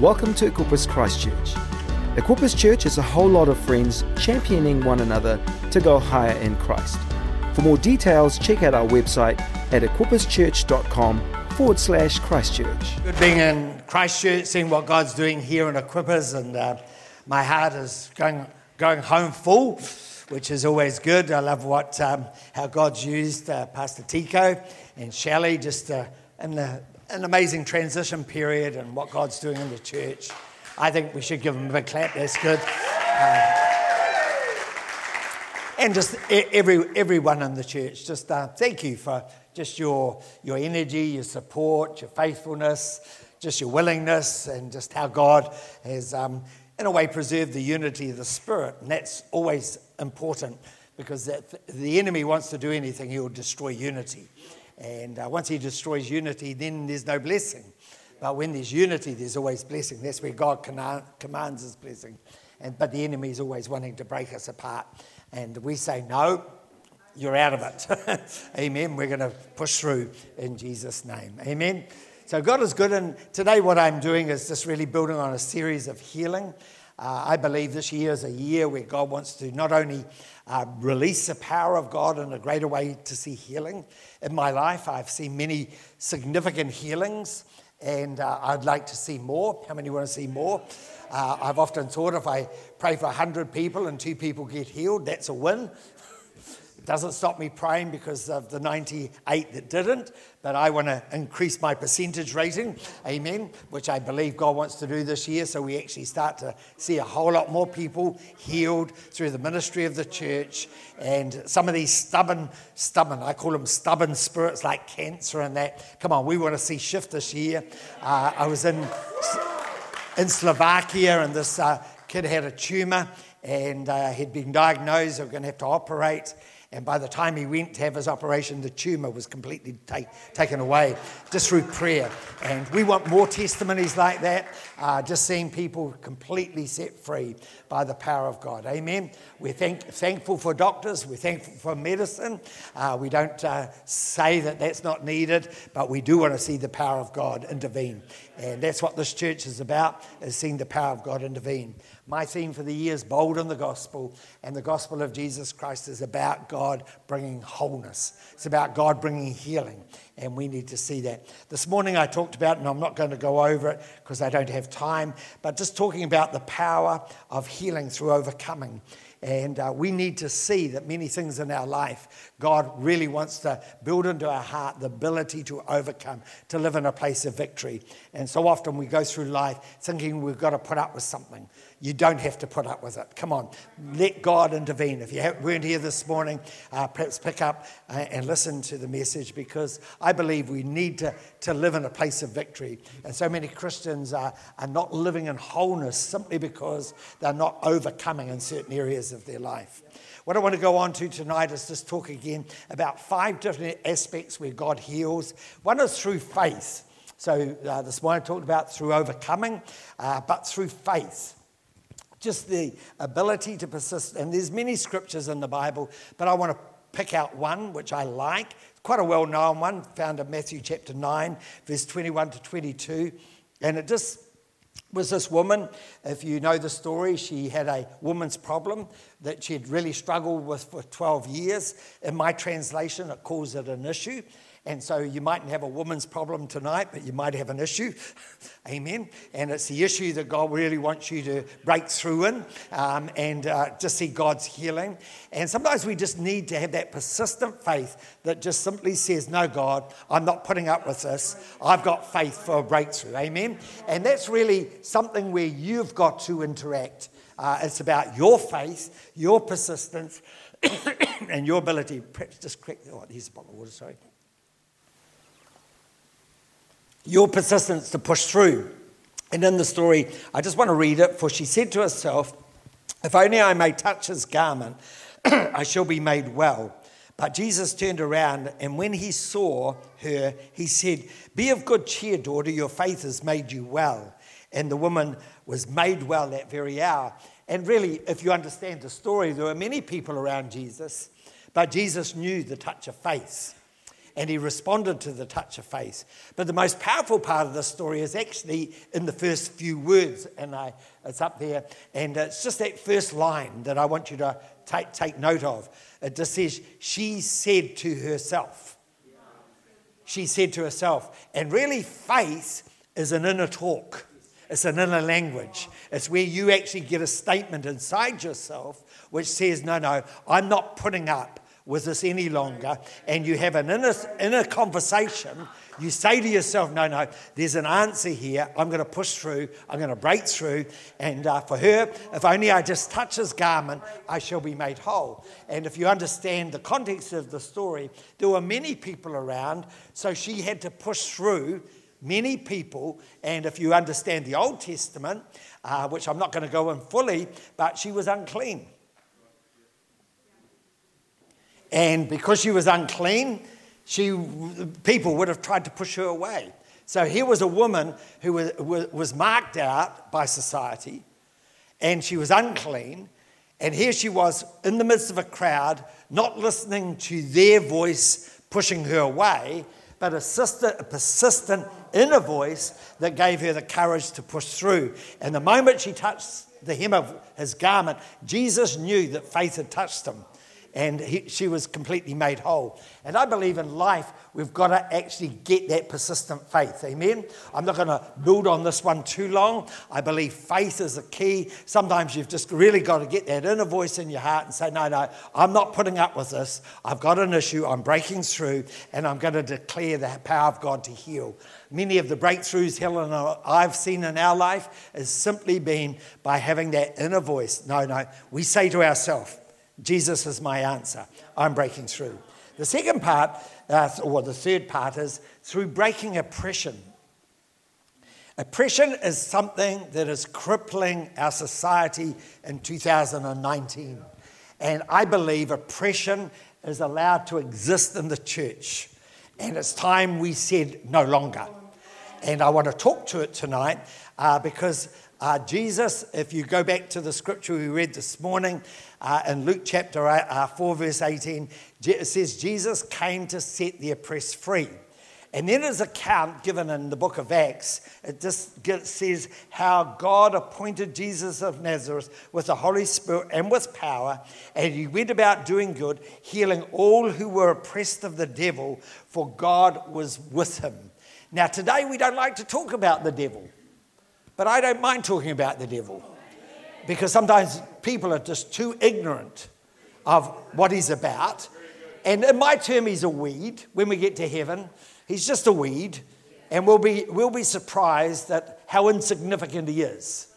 Welcome to Equippers Christchurch. Equippers Church is a whole lot of friends championing one another to go higher in Christ. For more details, check out our website at equipperschurch.com forward slash Christchurch. Good being in Christchurch, seeing what God's doing here in Equippers, and uh, my heart is going, going home full, which is always good. I love what um, how God's used uh, Pastor Tico and Shelley just uh, in the an amazing transition period and what God's doing in the church. I think we should give them a big clap. That's good. Uh, and just every, everyone in the church, just uh, thank you for just your, your energy, your support, your faithfulness, just your willingness, and just how God has, um, in a way, preserved the unity of the Spirit. And that's always important because the enemy wants to do anything, he'll destroy unity. And uh, once he destroys unity, then there's no blessing. But when there's unity, there's always blessing. That's where God commands his blessing. And, but the enemy is always wanting to break us apart. And we say, no, you're out of it. Amen. We're going to push through in Jesus' name. Amen. So God is good. And today, what I'm doing is just really building on a series of healing. Uh, I believe this year is a year where God wants to not only uh, release the power of God in a greater way to see healing. In my life, I've seen many significant healings, and uh, I'd like to see more. How many want to see more? Uh, I've often thought if I pray for 100 people and two people get healed, that's a win. Doesn't stop me praying because of the 98 that didn't, but I want to increase my percentage rating, amen, which I believe God wants to do this year. So we actually start to see a whole lot more people healed through the ministry of the church. And some of these stubborn, stubborn, I call them stubborn spirits like cancer and that. Come on, we want to see shift this year. Uh, I was in, in Slovakia and this uh, kid had a tumor and uh, had been diagnosed, they were going to have to operate. And by the time he went to have his operation, the tumor was completely take, taken away just through prayer. And we want more testimonies like that, uh, just seeing people completely set free by the power of God. Amen. We're thank, thankful for doctors, we're thankful for medicine. Uh, we don't uh, say that that's not needed, but we do want to see the power of God intervene. And that's what this church is about, is seeing the power of God intervene. My theme for the year is bold in the gospel, and the gospel of Jesus Christ is about God bringing wholeness. It's about God bringing healing, and we need to see that. This morning I talked about, and I'm not going to go over it because I don't have time, but just talking about the power of healing through overcoming. And uh, we need to see that many things in our life, God really wants to build into our heart the ability to overcome, to live in a place of victory. And so often we go through life thinking we've got to put up with something. You don't have to put up with it. Come on, let God intervene. If you weren't here this morning, uh, perhaps pick up uh, and listen to the message because I believe we need to, to live in a place of victory. And so many Christians are, are not living in wholeness simply because they're not overcoming in certain areas of their life. What I want to go on to tonight is just talk again about five different aspects where God heals. One is through faith. So uh, this morning I talked about through overcoming, uh, but through faith just the ability to persist. And there's many scriptures in the Bible, but I want to pick out one which I like. It's Quite a well known one, found in Matthew chapter 9, verse 21 to 22. And it just was this woman, if you know the story, she had a woman's problem that she had really struggled with for 12 years. In my translation, it calls it an issue. And so you mightn't have a woman's problem tonight, but you might have an issue. Amen. And it's the issue that God really wants you to break through in um, and uh, just see God's healing. And sometimes we just need to have that persistent faith that just simply says, No, God, I'm not putting up with this. I've got faith for a breakthrough. Amen. And that's really something where you've got to interact. Uh, it's about your faith, your persistence, and your ability. Perhaps just quick. Oh, here's a bottle of water, sorry your persistence to push through. And in the story, I just want to read it. For she said to herself, If only I may touch his garment, I shall be made well. But Jesus turned around, and when he saw her, he said, Be of good cheer, daughter, your faith has made you well. And the woman was made well that very hour. And really, if you understand the story, there were many people around Jesus, but Jesus knew the touch of faith. And he responded to the touch of faith. But the most powerful part of the story is actually in the first few words, and I, it's up there. And it's just that first line that I want you to take, take note of. It just says, She said to herself. She said to herself. And really, faith is an inner talk. It's an inner language. It's where you actually get a statement inside yourself which says, No, no, I'm not putting up with this any longer. And you have an inner, inner conversation. You say to yourself, No, no, there's an answer here. I'm going to push through. I'm going to break through. And uh, for her, if only I just touch his garment, I shall be made whole. And if you understand the context of the story, there were many people around. So she had to push through many people. And if you understand the Old Testament, uh, which I'm not going to go in fully, but she was unclean. And because she was unclean, she, people would have tried to push her away. So here was a woman who was, was marked out by society, and she was unclean. And here she was in the midst of a crowd, not listening to their voice pushing her away, but a, sister, a persistent inner voice that gave her the courage to push through. And the moment she touched the hem of his garment, Jesus knew that faith had touched him and he, she was completely made whole. And I believe in life, we've got to actually get that persistent faith. Amen? I'm not going to build on this one too long. I believe faith is the key. Sometimes you've just really got to get that inner voice in your heart and say, No, no, I'm not putting up with this. I've got an issue. I'm breaking through, and I'm going to declare the power of God to heal. Many of the breakthroughs Helen and I've seen in our life has simply been by having that inner voice. No, no, we say to ourselves, Jesus is my answer. I'm breaking through. The second part, uh, or the third part, is through breaking oppression. Oppression is something that is crippling our society in 2019. And I believe oppression is allowed to exist in the church. And it's time we said no longer. And I want to talk to it tonight uh, because uh, Jesus, if you go back to the scripture we read this morning uh, in Luke chapter eight, uh, 4, verse 18, it says, Jesus came to set the oppressed free. And then his account given in the book of Acts, it just says how God appointed Jesus of Nazareth with the Holy Spirit and with power, and he went about doing good, healing all who were oppressed of the devil, for God was with him. Now, today we don't like to talk about the devil. But I don't mind talking about the devil because sometimes people are just too ignorant of what he's about. And in my term, he's a weed. When we get to heaven, he's just a weed. And we'll be, we'll be surprised at how insignificant he is.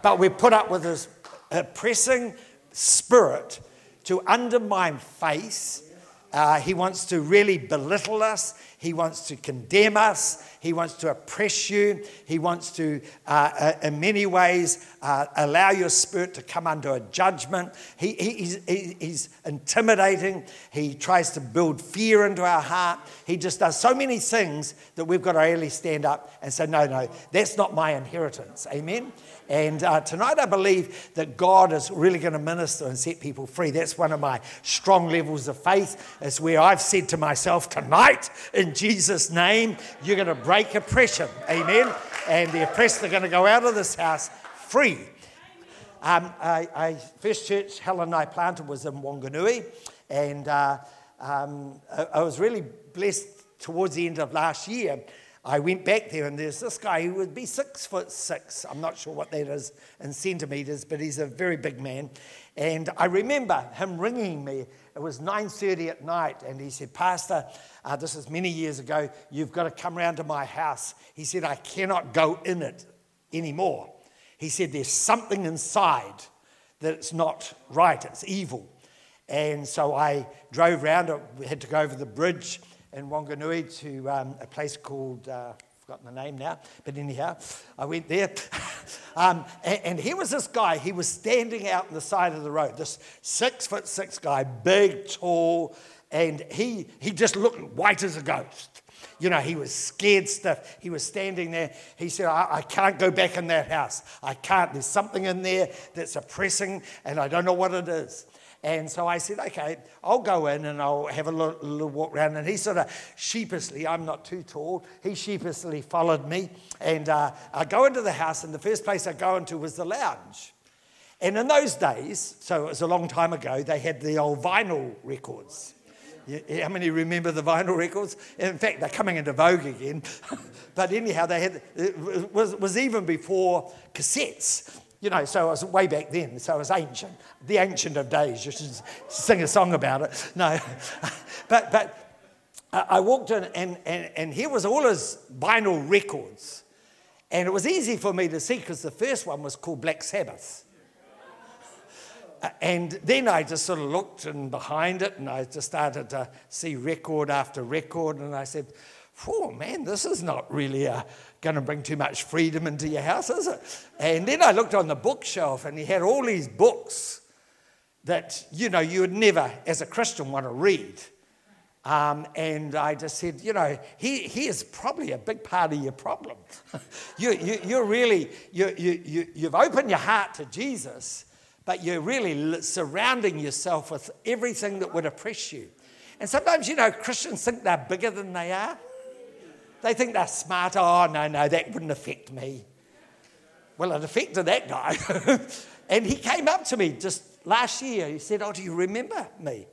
But we put up with his oppressing spirit to undermine faith. Uh, he wants to really belittle us. He wants to condemn us. He wants to oppress you. He wants to, uh, uh, in many ways, uh, allow your spirit to come under a judgment. He, he's, he's intimidating. He tries to build fear into our heart. He just does so many things that we've got to really stand up and say, no, no, that's not my inheritance. Amen? And uh, tonight I believe that God is really going to minister and set people free. That's one of my strong levels of faith. It's where I've said to myself, tonight, in Jesus' name, you're going to break oppression. Amen. And the oppressed are going to go out of this house free. Um, I, I, first church Helen and I planted was in Wanganui, and uh, um, I, I was really blessed towards the end of last year. I went back there, and there's this guy who would be six foot six. I'm not sure what that is in centimeters, but he's a very big man. And I remember him ringing me. It was 9:30 at night, and he said, "Pastor, uh, this is many years ago. You've got to come round to my house. He said, I cannot go in it anymore. He said, There's something inside that's not right, it's evil. And so I drove round, I had to go over the bridge in Wanganui to um, a place called, uh, I've forgotten the name now, but anyhow, I went there. um, and, and here was this guy, he was standing out on the side of the road, this six foot six guy, big, tall, and he, he just looked white as a ghost. You know, he was scared stiff. He was standing there. He said, I, I, can't go back in that house. I can't. There's something in there that's oppressing, and I don't know what it is. And so I said, okay, I'll go in and I'll have a little, little, walk around. And he sort of sheepishly, I'm not too tall, he sheepishly followed me. And uh, I go into the house, and the first place I go into was the lounge. And in those days, so it was a long time ago, they had the old vinyl records. How many remember the vinyl records? In fact, they're coming into vogue again. but anyhow, they had it was, was even before cassettes. You know, so it was way back then. So it was ancient, the ancient of days. You should sing a song about it. No, but but I walked in, and, and, and here was all his vinyl records, and it was easy for me to see because the first one was called Black Sabbath. And then I just sort of looked and behind it, and I just started to see record after record, and I said, "Oh man, this is not really uh, going to bring too much freedom into your house, is it?" And then I looked on the bookshelf, and he had all these books that you know you would never, as a Christian, want to read. Um, and I just said, you know, he, he is probably a big part of your problem. you, you, you're really, you, you, you, you've opened your heart to Jesus, but you're really surrounding yourself with everything that would oppress you. And sometimes, you know, Christians think they're bigger than they are. They think they're smarter. Oh, no, no, that wouldn't affect me. Well, it affected that guy. and he came up to me just last year. He said, Oh, do you remember me?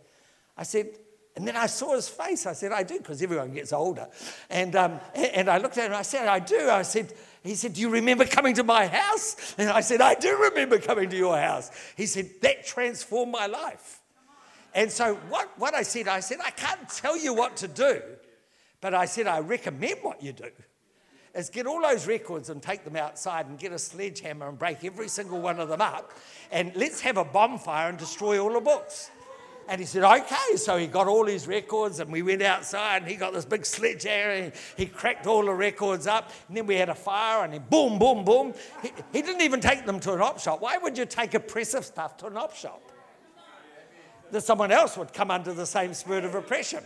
I said, and then I saw his face. I said, I do, because everyone gets older. And, um, and I looked at him and I said, I do. I said, he said, Do you remember coming to my house? And I said, I do remember coming to your house. He said, That transformed my life. And so, what, what I said, I said, I can't tell you what to do, but I said, I recommend what you do. Is get all those records and take them outside and get a sledgehammer and break every single one of them up. And let's have a bonfire and destroy all the books. And he said, okay. So he got all his records and we went outside and he got this big sledgehammer and he cracked all the records up. And then we had a fire and he boom, boom, boom. He, he didn't even take them to an op shop. Why would you take oppressive stuff to an op shop? That someone else would come under the same spirit of oppression.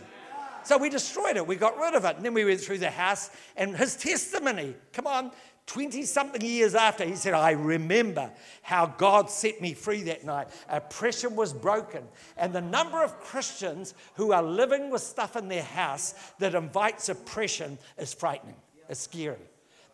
So we destroyed it. We got rid of it. And then we went through the house and his testimony. Come on, 20 something years after, he said, I remember how God set me free that night. Oppression was broken. And the number of Christians who are living with stuff in their house that invites oppression is frightening, it's scary.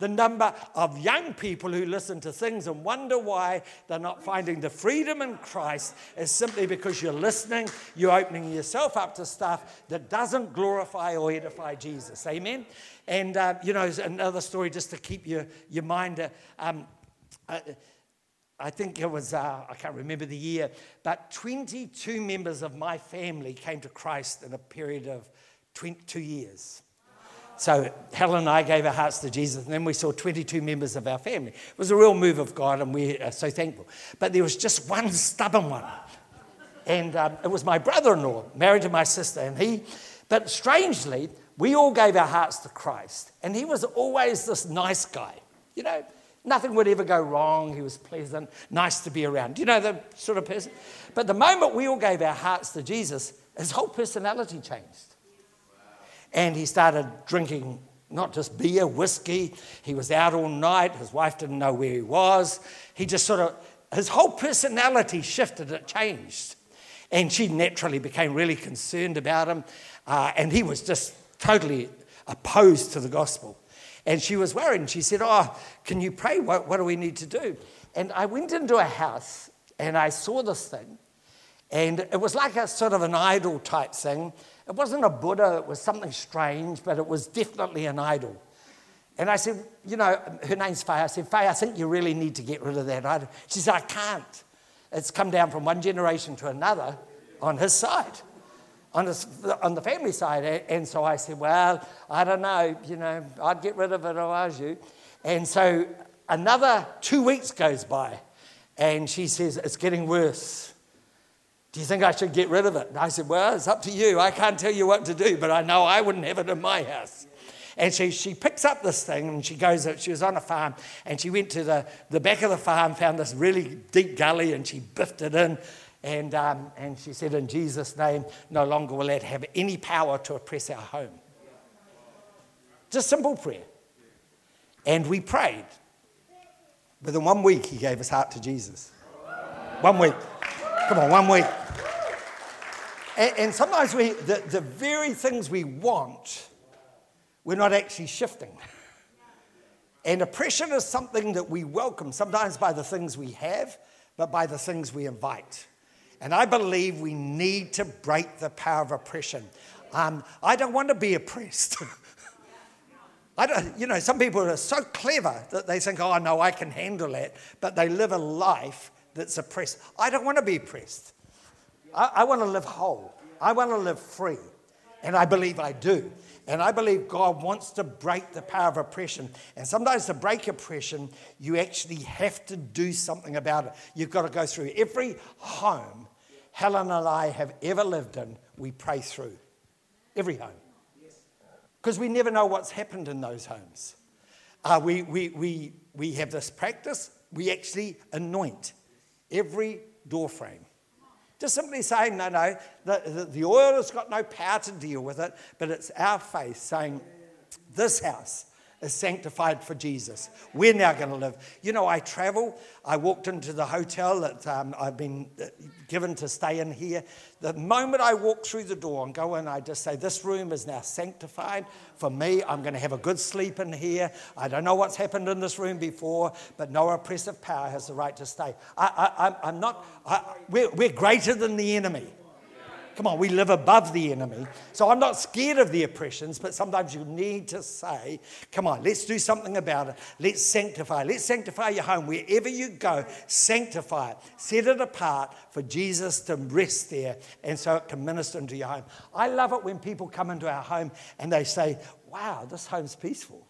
The number of young people who listen to things and wonder why they're not finding the freedom in Christ is simply because you're listening, you're opening yourself up to stuff that doesn't glorify or edify Jesus. Amen? And, uh, you know, another story just to keep your, your mind. Uh, um, uh, I think it was, uh, I can't remember the year, but 22 members of my family came to Christ in a period of 22 years. So Helen and I gave our hearts to Jesus, and then we saw 22 members of our family. It was a real move of God, and we are so thankful. But there was just one stubborn one. And um, it was my brother in law, married to my sister. And he, but strangely, we all gave our hearts to Christ. And he was always this nice guy. You know, nothing would ever go wrong. He was pleasant, nice to be around. Do you know the sort of person? But the moment we all gave our hearts to Jesus, his whole personality changed. And he started drinking not just beer, whiskey. He was out all night. His wife didn't know where he was. He just sort of, his whole personality shifted, it changed. And she naturally became really concerned about him. Uh, and he was just totally opposed to the gospel. And she was worried. And she said, Oh, can you pray? What, what do we need to do? And I went into a house and I saw this thing. And it was like a sort of an idol type thing. It wasn't a Buddha, it was something strange, but it was definitely an idol. And I said, you know, her name's Faye. I said, Faye, I think you really need to get rid of that idol. She said, I can't. It's come down from one generation to another on his side, on, his, on the family side. And so I said, well, I don't know, you know, I'd get rid of it if I was you. And so another two weeks goes by, and she says, it's getting worse. Do you think I should get rid of it? I said, Well, it's up to you. I can't tell you what to do, but I know I wouldn't have it in my house. And she, she picks up this thing and she goes, she was on a farm and she went to the, the back of the farm, found this really deep gully and she biffed it in. And, um, and she said, In Jesus' name, no longer will that have any power to oppress our home. Just simple prayer. And we prayed. Within one week, he gave his heart to Jesus. One week. Come on, one week. And, and sometimes we, the, the very things we want, we're not actually shifting. And oppression is something that we welcome, sometimes by the things we have, but by the things we invite. And I believe we need to break the power of oppression. Um, I don't want to be oppressed. I don't, you know, some people are so clever that they think, oh, no, I can handle it, but they live a life that's oppressed. I don't want to be oppressed. I, I want to live whole. I want to live free. And I believe I do. And I believe God wants to break the power of oppression. And sometimes to break oppression, you actually have to do something about it. You've got to go through every home Helen and I have ever lived in, we pray through. Every home. Because we never know what's happened in those homes. Uh, we, we, we, we have this practice, we actually anoint every door frame. Just simply saying, no, no, the, the, the oil has got no power to deal with it, but it's our faith saying, this house is sanctified for Jesus. We're now going to live. You know, I travel. I walked into the hotel that um, I've been uh, given to stay in here. The moment I walk through the door and go in, I just say, This room is now sanctified for me. I'm going to have a good sleep in here. I don't know what's happened in this room before, but no oppressive power has the right to stay. I, am not, I, we're, we're greater than the enemy. Come on, we live above the enemy. So I'm not scared of the oppressions, but sometimes you need to say, come on, let's do something about it. Let's sanctify. Let's sanctify your home. Wherever you go, sanctify it. Set it apart for Jesus to rest there and so it can minister into your home. I love it when people come into our home and they say, wow, this home's peaceful.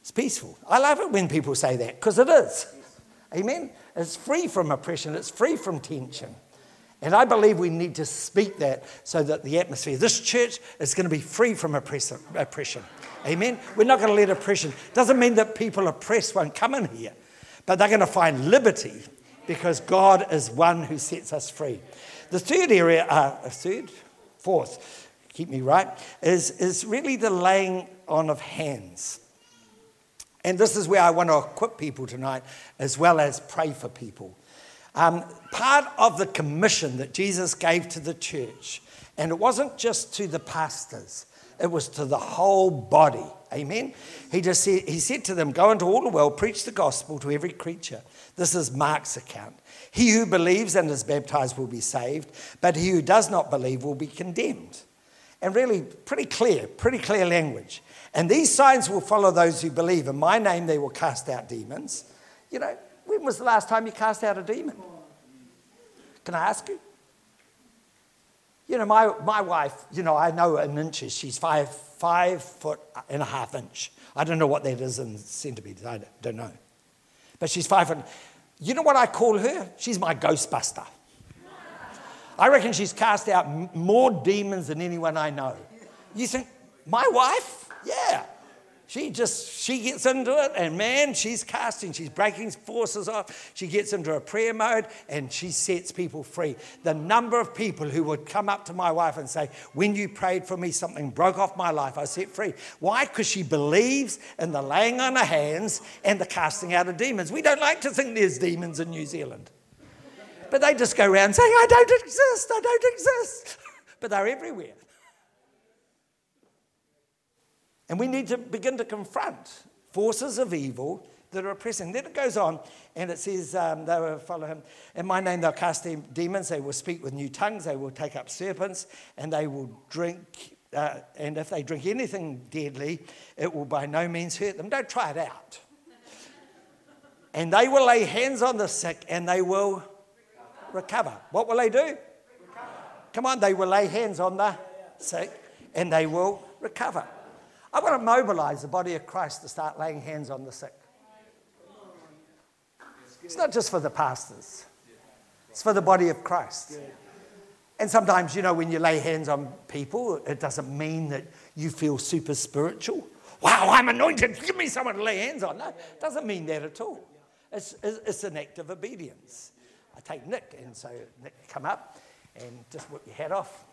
It's peaceful. I love it when people say that because it is. Amen. It's free from oppression, it's free from tension. And I believe we need to speak that so that the atmosphere, this church is going to be free from oppression. Amen. We're not going to let oppression. Doesn't mean that people oppressed won't come in here, but they're going to find liberty because God is one who sets us free. The third area, uh, third, fourth, keep me right, is, is really the laying on of hands. And this is where I want to equip people tonight as well as pray for people. Um, part of the commission that Jesus gave to the church, and it wasn't just to the pastors, it was to the whole body. Amen. He just said, he said to them, Go into all the world, preach the gospel to every creature. This is Mark's account. He who believes and is baptized will be saved, but he who does not believe will be condemned. And really, pretty clear, pretty clear language. And these signs will follow those who believe. In my name, they will cast out demons. You know, when was the last time you cast out a demon? Can I ask you? You know, my, my wife, you know, I know in inches, she's five, five foot and a half inch. I don't know what that is in centimeters, I don't know. But she's five foot. You know what I call her? She's my Ghostbuster. I reckon she's cast out more demons than anyone I know. You think, my wife? Yeah. She just, she gets into it, and man, she's casting, she's breaking forces off. She gets into a prayer mode, and she sets people free. The number of people who would come up to my wife and say, When you prayed for me, something broke off my life, I set free. Why? Because she believes in the laying on of hands and the casting out of demons. We don't like to think there's demons in New Zealand. But they just go around saying, I don't exist, I don't exist. but they're everywhere. And we need to begin to confront forces of evil that are oppressing. Then it goes on and it says, um, they will follow him. In my name they'll cast demons, they will speak with new tongues, they will take up serpents, and they will drink. Uh, and if they drink anything deadly, it will by no means hurt them. Don't try it out. and they will lay hands on the sick and they will recover. What will they do? Recover. Come on, they will lay hands on the sick and they will recover. I want to mobilize the body of Christ to start laying hands on the sick. It's not just for the pastors, it's for the body of Christ. And sometimes, you know, when you lay hands on people, it doesn't mean that you feel super spiritual. Wow, I'm anointed. Give me someone to lay hands on. No, it doesn't mean that at all. It's, it's an act of obedience. I take Nick, and so Nick, come up and just whip your hat off.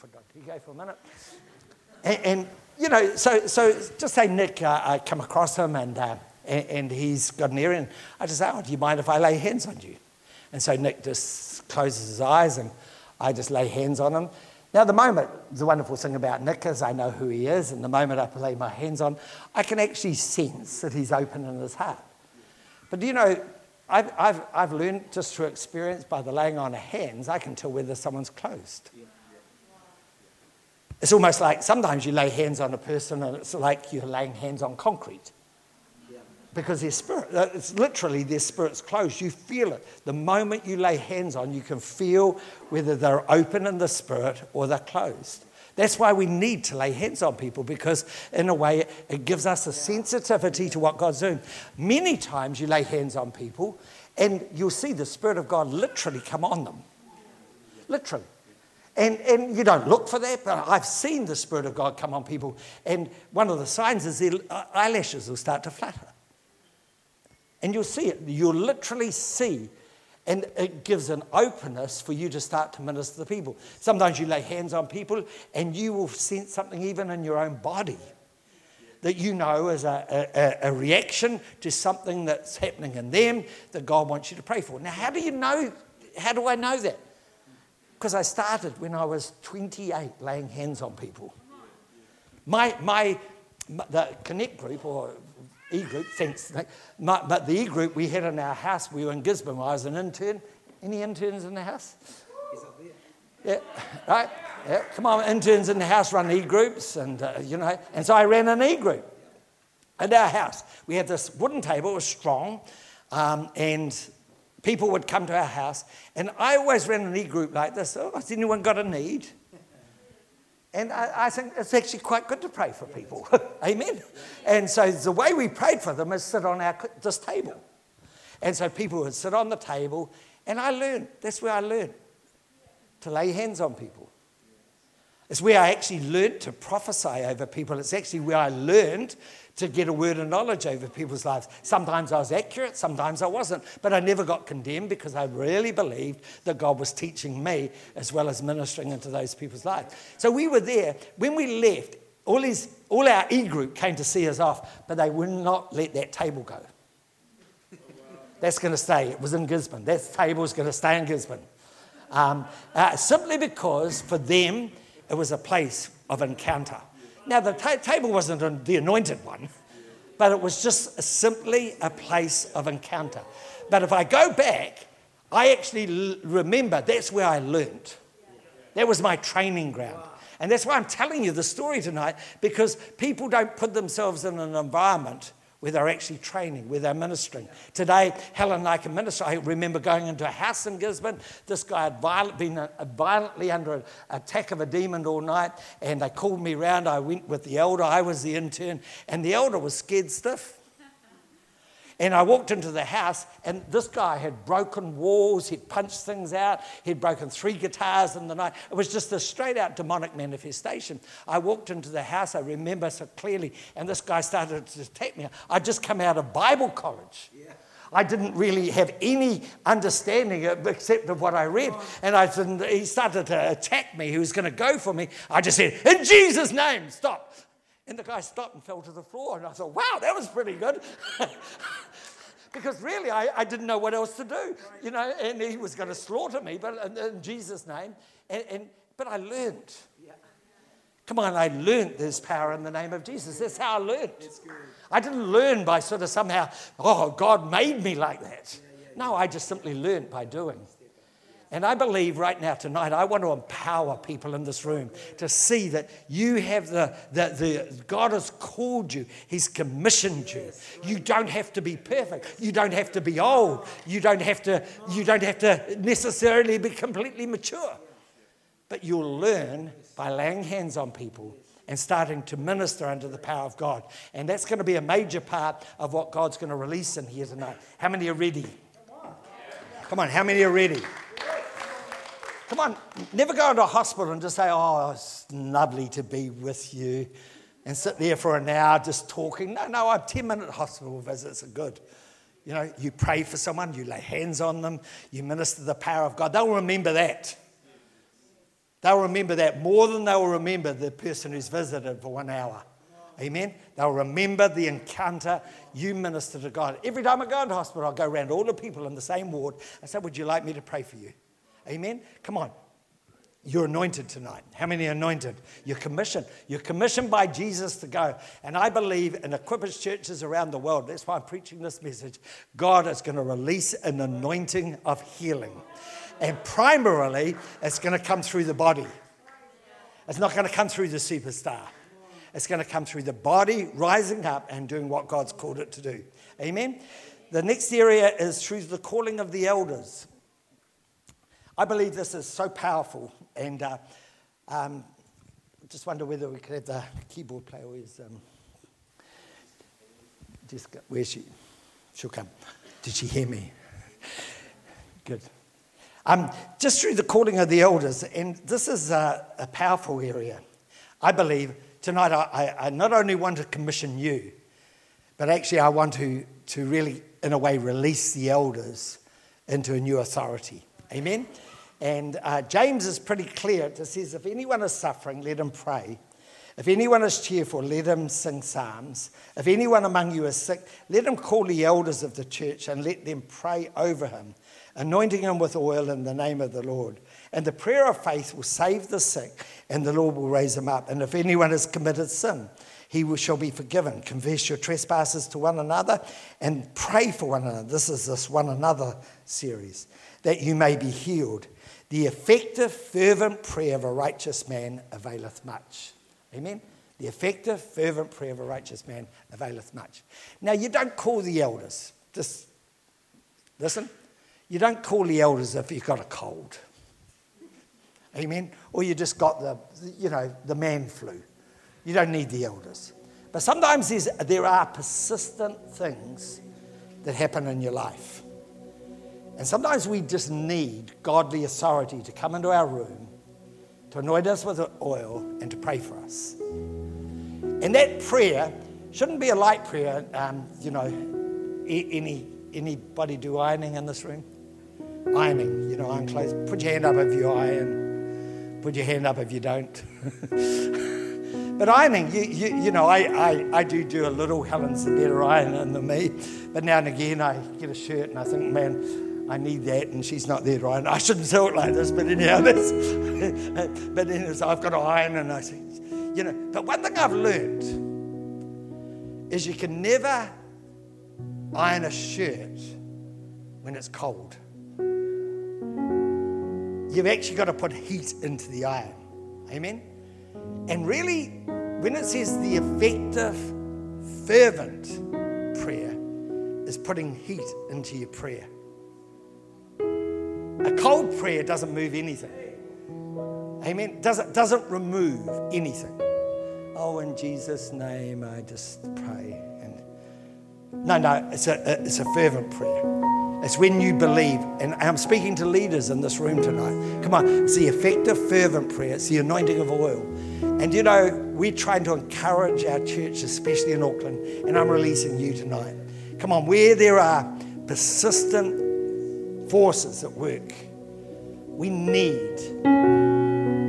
Put Dr. Hugo for a minute. And, and you know, so, so just say, Nick, uh, I come across him and, uh, and, and, he's got an area, and I just say, oh, do you mind if I lay hands on you? And so Nick just closes his eyes and I just lay hands on him. Now, the moment, the wonderful thing about Nick is I know who he is, and the moment I lay my hands on, I can actually sense that he's open in his heart. But you know, I've, I've, I've learned just through experience by the laying on of hands, I can tell whether someone's closed. It's almost like sometimes you lay hands on a person and it's like you're laying hands on concrete because their spirit, it's literally their spirit's closed. You feel it. The moment you lay hands on, you can feel whether they're open in the spirit or they're closed. That's why we need to lay hands on people because, in a way, it gives us a sensitivity to what God's doing. Many times you lay hands on people and you'll see the Spirit of God literally come on them. Literally. And, and you don't look for that, but I've seen the Spirit of God come on people. And one of the signs is their uh, eyelashes will start to flutter. And you'll see it. You'll literally see. And it gives an openness for you to start to minister to people. Sometimes you lay hands on people and you will sense something even in your own body that you know is a, a, a, reaction to something that's happening in them that God wants you to pray for. Now, how do you know? How do I know that? Because I started when I was 28 laying hands on people. My, my, the Connect group, or E group, thanks. But the E group we had in our house, we were in Gisborne I was an intern. Any interns in the house? He's up there. Yeah, right? Yeah, come on, interns in the house run E groups, and uh, you know, and so I ran an E group at our house. We had this wooden table, it was strong, um, and people would come to our house, and I always ran an E group like this. Oh, has anyone got a need? And I, I, think it's actually quite good to pray for people. Amen. And so the way we prayed for them is sit on our, this table. And so people would sit on the table, and I learned. That's where I learned to lay hands on people. It's where I actually learned to prophesy over people. It's actually where I learned to get a word of knowledge over people's lives. Sometimes I was accurate, sometimes I wasn't, but I never got condemned because I really believed that God was teaching me as well as ministering into those people's lives. So we were there. When we left, all, his, all our e group came to see us off, but they would not let that table go. That's going to stay. It was in Gisborne. That table is going to stay in Gisborne. Um, uh, simply because for them, it was a place of encounter. Now, the ta- table wasn't the anointed one, but it was just simply a place of encounter. But if I go back, I actually l- remember that's where I learned. That was my training ground. And that's why I'm telling you the story tonight, because people don't put themselves in an environment where they're actually training, where they're ministering. Today, Helen and I can minister. I remember going into a house in Gisborne. This guy had violent, been a violently under an attack of a demon all night, and they called me round. I went with the elder. I was the intern, and the elder was scared stiff. And I walked into the house, and this guy had broken walls, he'd punched things out, he'd broken three guitars in the night. It was just a straight out demonic manifestation. I walked into the house, I remember so clearly, and this guy started to attack me. I'd just come out of Bible college. Yeah. I didn't really have any understanding except of what I read. And I he started to attack me. He was going to go for me. I just said, In Jesus' name, stop. And the guy stopped and fell to the floor. And I thought, wow, that was pretty good. because really, I, I, didn't know what else to do, you know, and he was going to slaughter me, but in, in Jesus' name. And, and, but I learned. Come on, I learned there's power in the name of Jesus. That's how I learned. I didn't learn by sort of somehow, oh, God made me like that. No, I just simply learned by doing. And I believe right now, tonight, I want to empower people in this room to see that you have the, the, the God has called you, He's commissioned you. You don't have to be perfect. You don't have to be old. You don't have to, you don't have to necessarily be completely mature. But you'll learn by laying hands on people and starting to minister under the power of God. And that's going to be a major part of what God's going to release in here tonight. How many are ready? Come on, how many are ready? Come on, never go into a hospital and just say, Oh, it's lovely to be with you, and sit there for an hour just talking. No, no, a 10 minute hospital visits are good. You know, you pray for someone, you lay hands on them, you minister the power of God. They'll remember that. They'll remember that more than they'll remember the person who's visited for one hour. Amen. They'll remember the encounter you minister to God. Every time I go into hospital, I go around all the people in the same ward. I say, Would you like me to pray for you? Amen. Come on. You're anointed tonight. How many anointed? You're commissioned. You're commissioned by Jesus to go. And I believe in Equippers churches around the world, that's why I'm preaching this message. God is going to release an anointing of healing. And primarily, it's going to come through the body. It's not going to come through the superstar. It's going to come through the body rising up and doing what God's called it to do. Amen. The next area is through the calling of the elders. I believe this is so powerful, and uh, um, just wonder whether we could have the keyboard player. Where's um, Jessica? Where's she? She'll come. Did she hear me? Good. Um, just through the calling of the elders, and this is a, a powerful area. I believe tonight I, I, not only want to commission you, but actually I want to, to really, in a way, release the elders into a new authority. Amen? And uh, James is pretty clear. It says, if anyone is suffering, let him pray. If anyone is cheerful, let him sing psalms. If anyone among you is sick, let him call the elders of the church and let them pray over him, anointing him with oil in the name of the Lord. And the prayer of faith will save the sick, and the Lord will raise him up. And if anyone has committed sin, he shall be forgiven. Confess your trespasses to one another and pray for one another. This is this one another series, that you may be healed. The effective, fervent prayer of a righteous man availeth much. Amen? The effective, fervent prayer of a righteous man availeth much. Now, you don't call the elders. Just listen. You don't call the elders if you've got a cold. Amen? Or you just got the, you know, the man flu. You don't need the elders. But sometimes there are persistent things that happen in your life. And sometimes we just need godly authority to come into our room, to anoint us with oil, and to pray for us. And that prayer shouldn't be a light prayer. Um, you know, any anybody do ironing in this room? Ironing, you know, iron clothes. Put your hand up if you iron. Put your hand up if you don't. but ironing, you, you, you know, I, I, I do do a little. Helen's a better ironer than me. But now and again, I get a shirt and I think, man, I need that, and she's not there, right? I shouldn't say it like this, but anyhow, this. but then so I've got to iron, and I say, you know. But one thing I've learned is you can never iron a shirt when it's cold. You've actually got to put heat into the iron. Amen? And really, when it says the effective, fervent prayer is putting heat into your prayer. A cold prayer doesn't move anything. Amen. Doesn't, doesn't remove anything. Oh, in Jesus' name, I just pray. And no, no, it's a, it's a fervent prayer. It's when you believe. And I'm speaking to leaders in this room tonight. Come on, it's the effective, fervent prayer. It's the anointing of oil. And you know, we're trying to encourage our church, especially in Auckland, and I'm releasing you tonight. Come on, where there are persistent forces at work. We need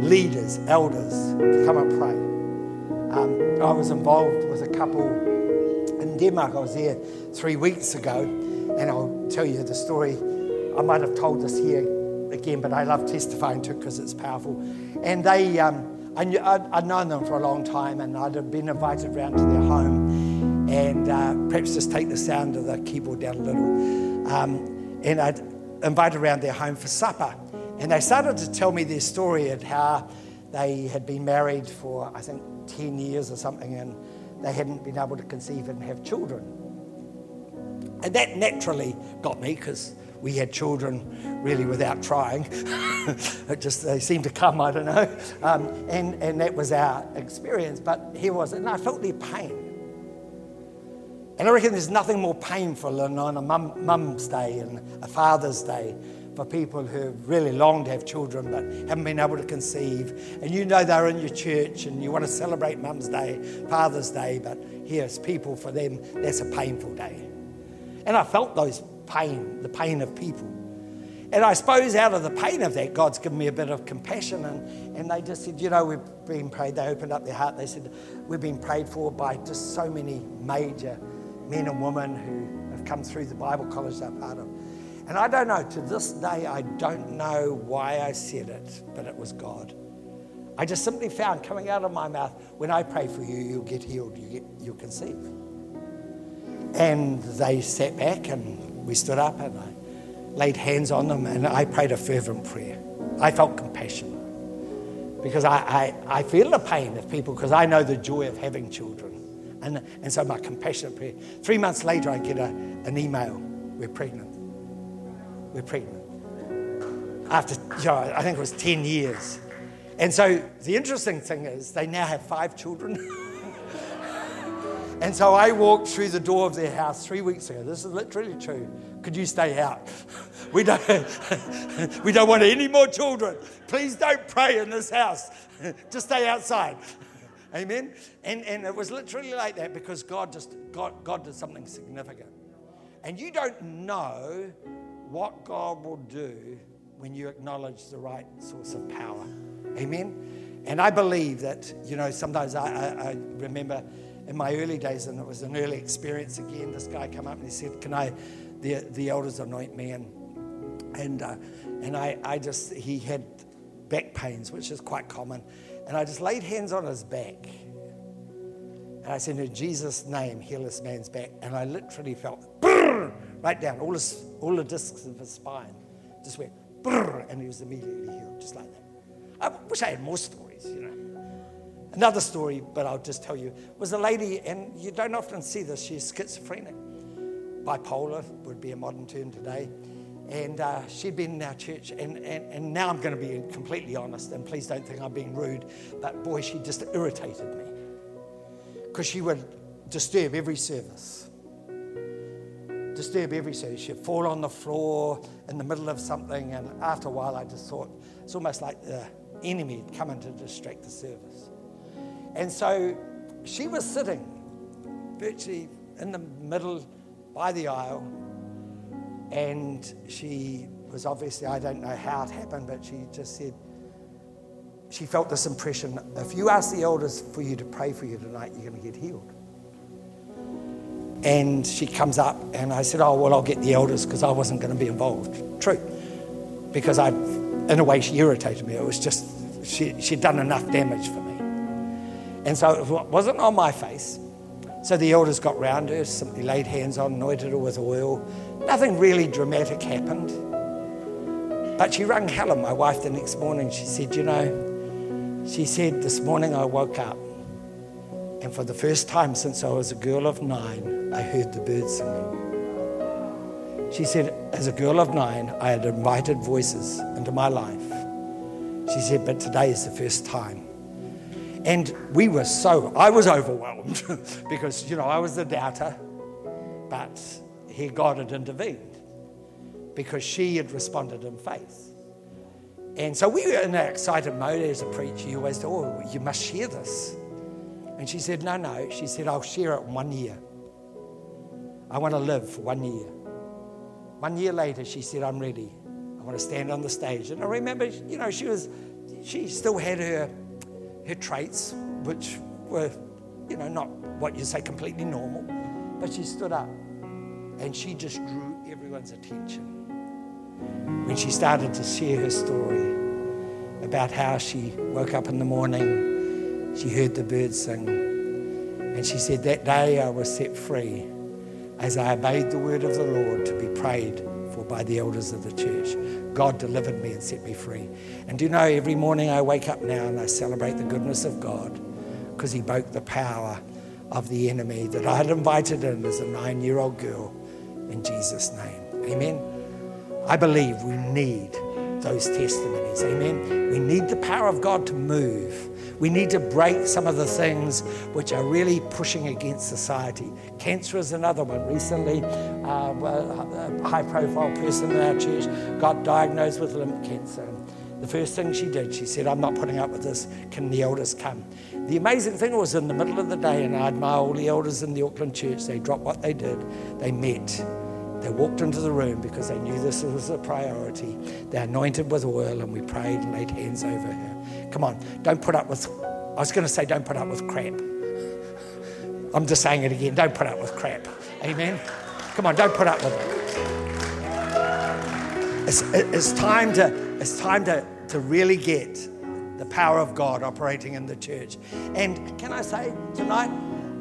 leaders, elders to come and pray. Um, I was involved with a couple in Denmark. I was there three weeks ago, and I'll tell you the story. I might have told this here again, but I love testifying to it because it's powerful. And they, um, I knew, I'd, I'd, known them for a long time, and I'd been invited round to their home, and uh, perhaps just take the sound of the keyboard down a little. Um, and I'd invited around their home for supper. And they started to tell me their story of how they had been married for, I think, 10 years or something, and they hadn't been able to conceive and have children. And that naturally got me because we had children really without trying. it just, they seemed to come, I don't know. Um, and, and that was our experience. But here was, and I felt their pain. And I reckon there's nothing more painful than on a mum, mum's day and a father's day for people who really long to have children but haven't been able to conceive. And you know they're in your church and you want to celebrate Mum's Day, Father's Day, but here's people for them, that's a painful day. And I felt those pain, the pain of people. And I suppose out of the pain of that, God's given me a bit of compassion. And, and they just said, you know, we've been prayed. They opened up their heart. They said, we've been prayed for by just so many major men and women who have come through the Bible college they're part of. And I don't know, to this day, I don't know why I said it, but it was God. I just simply found coming out of my mouth, when I pray for you, you'll get healed, you get, you'll conceive. And they sat back and we stood up and I laid hands on them and I prayed a fervent prayer. I felt compassion because I, I, I feel the pain of people because I know the joy of having children. And, and so my compassionate prayer. Three months later, I get a, an email, we're pregnant. We're pregnant. After, you know, I think it was 10 years. And so the interesting thing is, they now have five children. and so I walked through the door of their house three weeks ago. This is literally true. Could you stay out? We don't, we don't want any more children. Please don't pray in this house. Just stay outside. Amen. And, and it was literally like that because God just God, God did something significant. And you don't know what God will do when you acknowledge the right source of power. Amen. And I believe that, you know, sometimes I, I, I remember in my early days, and it was an early experience again, this guy came up and he said, Can I, the, the elders anoint me? And, and, uh, and I, I just, he had back pains, which is quite common. And I just laid hands on his back. And I said, In Jesus' name, heal this man's back. And I literally felt right down, all, his, all the discs of his spine just went, brrr, and he was immediately healed, just like that. I wish I had more stories, you know. Another story, but I'll just tell you, was a lady, and you don't often see this, she's schizophrenic. Bipolar would be a modern term today. And uh, she'd been in our church, and, and, and now I'm going to be completely honest, and please don't think I'm being rude, but boy, she just irritated me. Because she would disturb every service. Disturb every service. She'd fall on the floor in the middle of something, and after a while, I just thought it's almost like the enemy had come in to distract the service. And so she was sitting virtually in the middle by the aisle, and she was obviously, I don't know how it happened, but she just said, she felt this impression if you ask the elders for you to pray for you tonight, you're going to get healed. And she comes up, and I said, Oh, well, I'll get the elders because I wasn't going to be involved. True. Because I, in a way, she irritated me. It was just, she, she'd done enough damage for me. And so it wasn't on my face. So the elders got round her, simply laid hands on, anointed her with oil, Nothing really dramatic happened. But she rang Helen, my wife, the next morning. She said, You know, she said, This morning I woke up, and for the first time since I was a girl of nine, I heard the birds singing. She said, As a girl of nine, I had invited voices into my life. She said, But today is the first time. And we were so, I was overwhelmed because, you know, I was the doubter. But here God had intervened because she had responded in faith. And so we were in that excited mode as a preacher. You always thought, oh, you must share this. And she said, no, no. She said, I'll share it in one year. I want to live for one year. One year later, she said, I'm ready. I want to stand on the stage. And I remember, you know, she was, she still had her, her traits, which were, you know, not what you say completely normal. But she stood up and she just drew everyone's attention when she started to share her story about how she woke up in the morning, she heard the birds sing, and she said, That day I was set free as I obeyed the word of the Lord to be prayed for by the elders of the church. God delivered me and set me free. And do you know, every morning I wake up now and I celebrate the goodness of God because He broke the power of the enemy that I had invited in as a nine year old girl in Jesus' name. Amen. I believe we need those testimonies. Amen. We need the power of God to move. We need to break some of the things which are really pushing against society. Cancer is another one. Recently, uh, a high profile person in our church got diagnosed with lymph cancer. The first thing she did, she said, I'm not putting up with this. Can the elders come? The amazing thing was in the middle of the day, and I admire all the elders in the Auckland church, they dropped what they did, they met They walked into the room because they knew this was a priority. They anointed with oil and we prayed and laid hands over her. Come on, don't put up with, I was going to say, don't put up with crap. I'm just saying it again, don't put up with crap. Amen? Come on, don't put up with it. It's, it's time, to, it's time to, to really get the power of God operating in the church. And can I say tonight,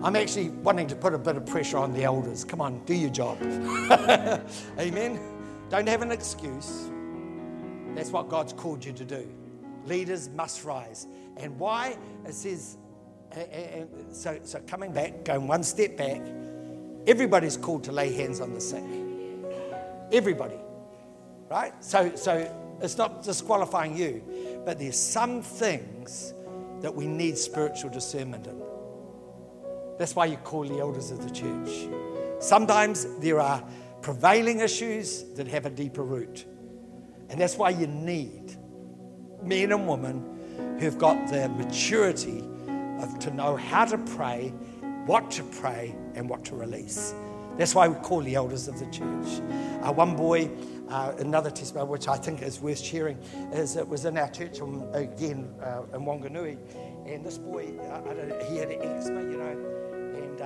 I'm actually wanting to put a bit of pressure on the elders. Come on, do your job. Amen. Don't have an excuse. That's what God's called you to do. Leaders must rise. And why? It says, so, so coming back, going one step back, everybody's called to lay hands on the sick. Everybody. Right? So, so it's not disqualifying you, but there's some things that we need spiritual discernment in. That's why you call the elders of the church. Sometimes there are prevailing issues that have a deeper root. And that's why you need men and women who've got the maturity of to know how to pray, what to pray, and what to release. That's why we call the elders of the church. Uh, one boy, uh, another testimony, which I think is worth sharing, is it was in our church again uh, in Wanganui, and this boy, uh, he had an eczema, you know,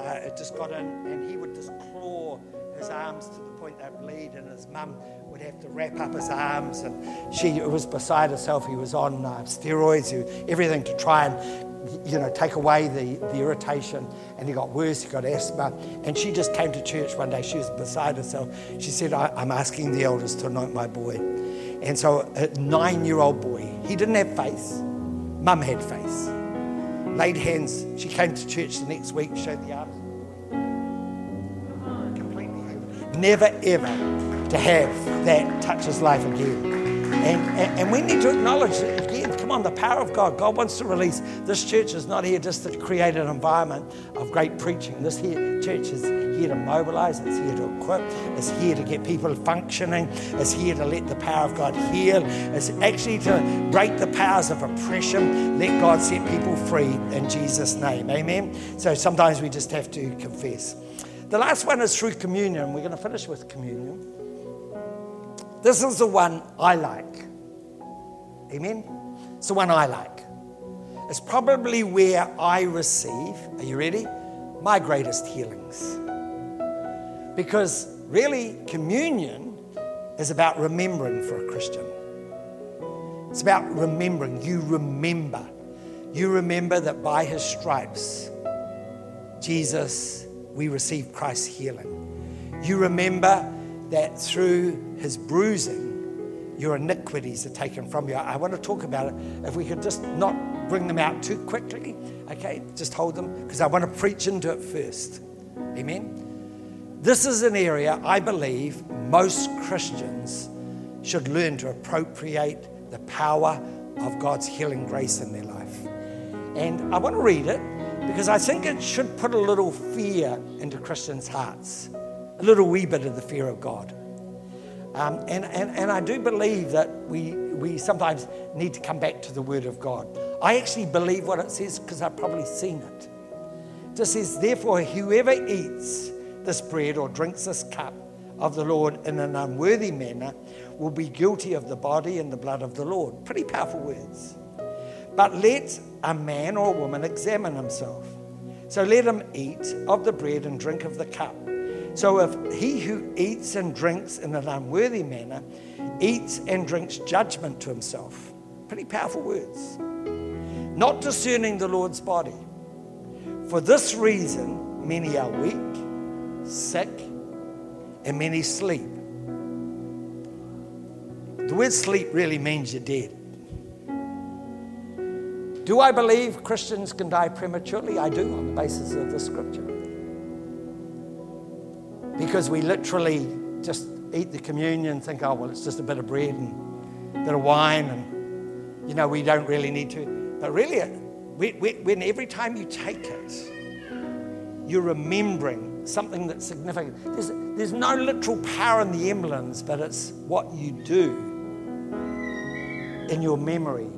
uh, it just got in, and he would just claw his arms to the point they'd bleed, and his mum would have to wrap up his arms, and she was beside herself. He was on uh, steroids, everything to try and you know, take away the, the irritation. And he got worse, he got asthma. And she just came to church one day. She was beside herself. She said, I'm asking the elders to anoint my boy. And so, a nine year old boy, he didn't have faith, mum had faith laid hands. She came to church the next week, showed the arms. Completely. Never ever to have that touch his life again. And, and, and we need to acknowledge again. Come on, the power of God. God wants to release. This church is not here just to create an environment of great preaching. This here, church is here to mobilize, it's here to equip, it's here to get people functioning, it's here to let the power of God heal, it's actually to break the powers of oppression, let God set people free in Jesus' name. Amen. So sometimes we just have to confess. The last one is through communion. We're going to finish with communion. This is the one I like. Amen? It's the one I like. It's probably where I receive, are you ready? My greatest healings. Because really, communion is about remembering for a Christian. It's about remembering. You remember. You remember that by his stripes, Jesus, we receive Christ's healing. You remember that through his bruising, your iniquities are taken from you. I want to talk about it. If we could just not bring them out too quickly, okay? Just hold them because I want to preach into it first. Amen. This is an area I believe most Christians should learn to appropriate the power of God's healing grace in their life. And I want to read it because I think it should put a little fear into Christians' hearts a little wee bit of the fear of God. Um, and, and, and I do believe that we, we sometimes need to come back to the Word of God. I actually believe what it says because I've probably seen it. It just says, Therefore, whoever eats this bread or drinks this cup of the Lord in an unworthy manner will be guilty of the body and the blood of the Lord. Pretty powerful words. But let a man or a woman examine himself. So let him eat of the bread and drink of the cup. So if he who eats and drinks in an unworthy manner eats and drinks judgment to himself, pretty powerful words, not discerning the Lord's body. For this reason, many are weak, sick, and many sleep. The word sleep really means you're dead. Do I believe Christians can die prematurely? I do on the basis of the scripture because we literally just eat the communion think, oh, well, it's just a bit of bread and a bit of wine, and, you know, we don't really need to. But really, we, we, when every time you take it, you're remembering something that's significant. There's, there's no literal power in the emblems, but it's what you do in your memory.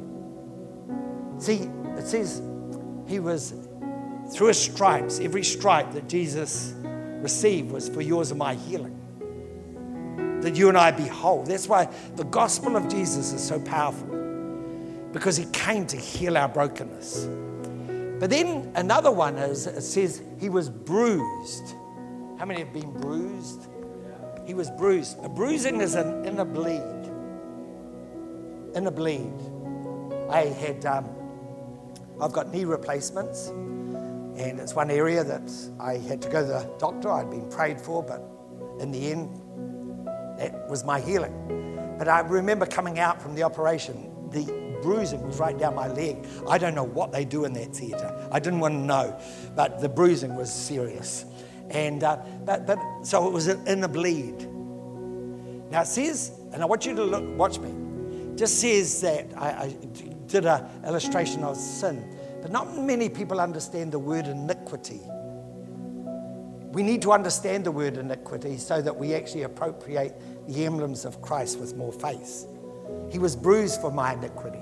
See, it says he was through his stripes, every stripe that Jesus received was for yours and my healing. that you and I be whole. That's why the gospel of Jesus is so powerful because he came to heal our brokenness. But then another one is it says he was bruised. How many have been bruised? He was bruised. A bruising is an inner bleed. Inner bleed. I had, um, I've got knee replacements, and it's one area that I had to go to the doctor. I'd been prayed for, but in the end, that was my healing. But I remember coming out from the operation, the bruising was right down my leg. I don't know what they do in that theatre. I didn't want to know, but the bruising was serious. And uh, but, but so it was in the bleed. Now it says, and I want you to look, watch me. Just says that I, I did an illustration of sin, but not many people understand the word iniquity. We need to understand the word iniquity so that we actually appropriate the emblems of Christ with more faith. He was bruised for my iniquity.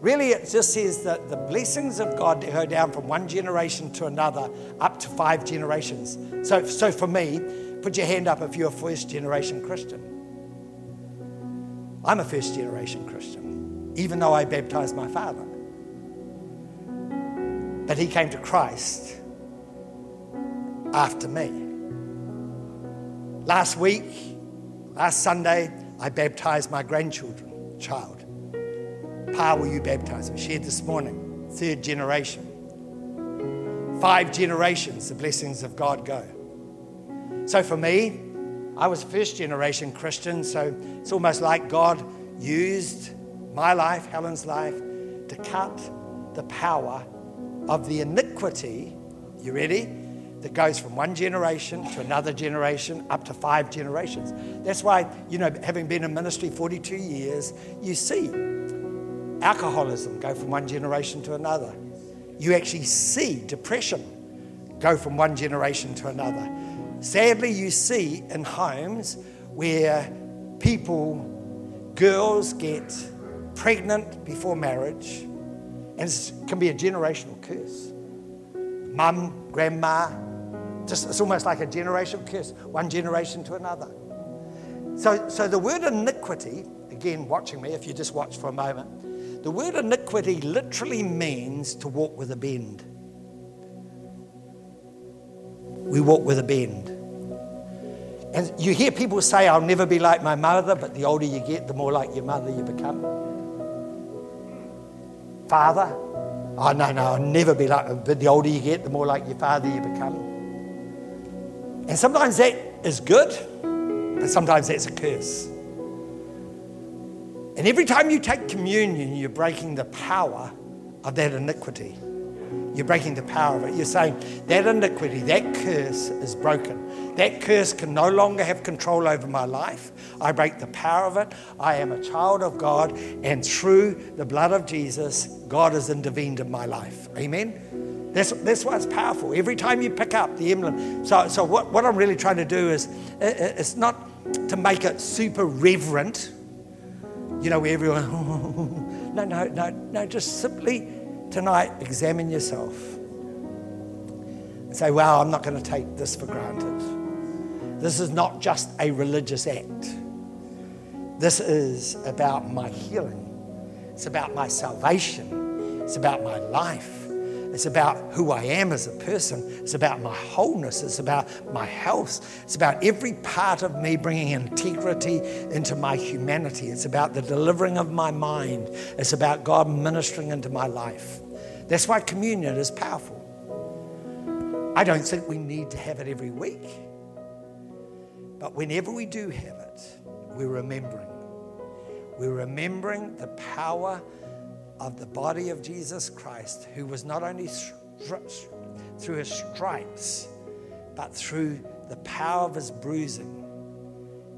Really, it just says that the blessings of God go down from one generation to another up to five generations. So, so for me, put your hand up if you're a first generation Christian. I'm a first generation Christian, even though I baptized my father. But he came to Christ after me. Last week, last Sunday, I baptized my grandchildren, child. Pa, will you baptize? We shared this morning, third generation. Five generations, the blessings of God go. So for me, I was first generation Christian, so it's almost like God used my life, Helen's life, to cut the power of the iniquity. You ready? That goes from one generation to another generation up to five generations. That's why, you know, having been in ministry 42 years, you see alcoholism go from one generation to another. You actually see depression go from one generation to another. Sadly, you see in homes where people, girls get pregnant before marriage, and it can be a generational curse. Mum, grandma, just it's almost like a generational curse, one generation to another. So, so the word iniquity, again, watching me, if you just watch for a moment, the word iniquity literally means to walk with a bend. We walk with a bend. And you hear people say, I'll never be like my mother, but the older you get, the more like your mother you become. Father, oh no, no, I'll never be like, but the older you get, the more like your father you become. And sometimes that is good, but sometimes that's a curse. And every time you take communion, you're breaking the power of that iniquity. You're breaking the power of it. You're saying that iniquity, that curse is broken. That curse can no longer have control over my life. I break the power of it. I am a child of God, and through the blood of Jesus, God has intervened in my life. Amen? That's, that's why it's powerful. Every time you pick up the emblem. So, so what, what I'm really trying to do is it's not to make it super reverent you know, where everyone, no, no, no, no, just simply tonight examine yourself and say, wow, I'm not going to take this for granted. This is not just a religious act. This is about my healing. It's about my salvation. It's about my life. It's about who I am as a person. It's about my wholeness. It's about my health. It's about every part of me bringing integrity into my humanity. It's about the delivering of my mind. It's about God ministering into my life. That's why communion is powerful. I don't think we need to have it every week. But whenever we do have it, we're remembering. We're remembering the power of the body of Jesus Christ, who was not only through his stripes, but through the power of his bruising.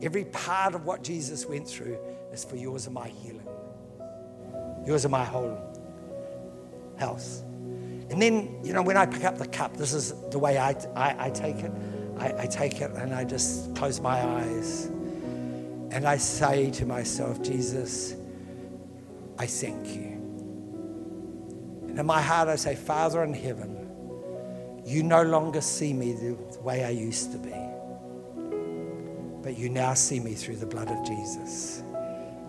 Every part of what Jesus went through is for yours and my healing, yours and my whole health. And then, you know, when I pick up the cup, this is the way I, I, I take it. I, I take it and I just close my eyes and I say to myself, Jesus, I thank you. And in my heart, I say, Father in heaven, you no longer see me the way I used to be. but you now see me through the blood of Jesus.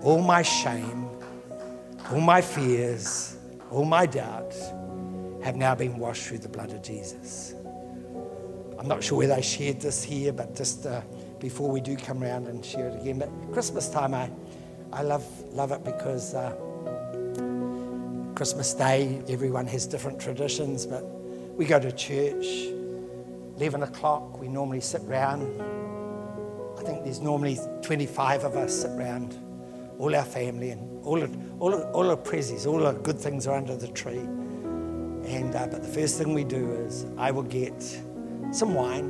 All my shame, all my fears, all my doubts have now been washed through the blood of Jesus. I'm not sure whether I shared this here, but just uh, before we do come around and share it again. But Christmas time, I, I love, love it because uh, Christmas Day, everyone has different traditions, but we go to church, 11 o'clock, we normally sit round. I think there's normally 25 of us sit round, all our family, and all, of, all, all the prezzies, all the good things are under the tree. And, uh, but the first thing we do is I will get some wine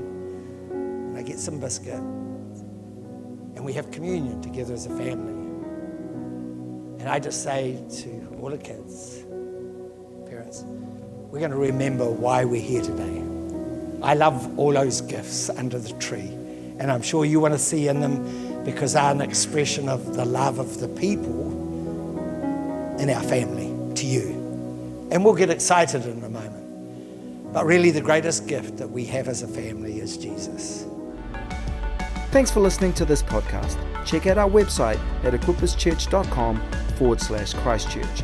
and I get some biscuit, and we have communion together as a family. And I just say to all the kids, parents, we're going to remember why we're here today. I love all those gifts under the tree, and I'm sure you want to see in them because they're an expression of the love of the people in our family to you. And we'll get excited in a moment. But really, the greatest gift that we have as a family is Jesus. Thanks for listening to this podcast. Check out our website at equipperschurch.com forward slash Christchurch.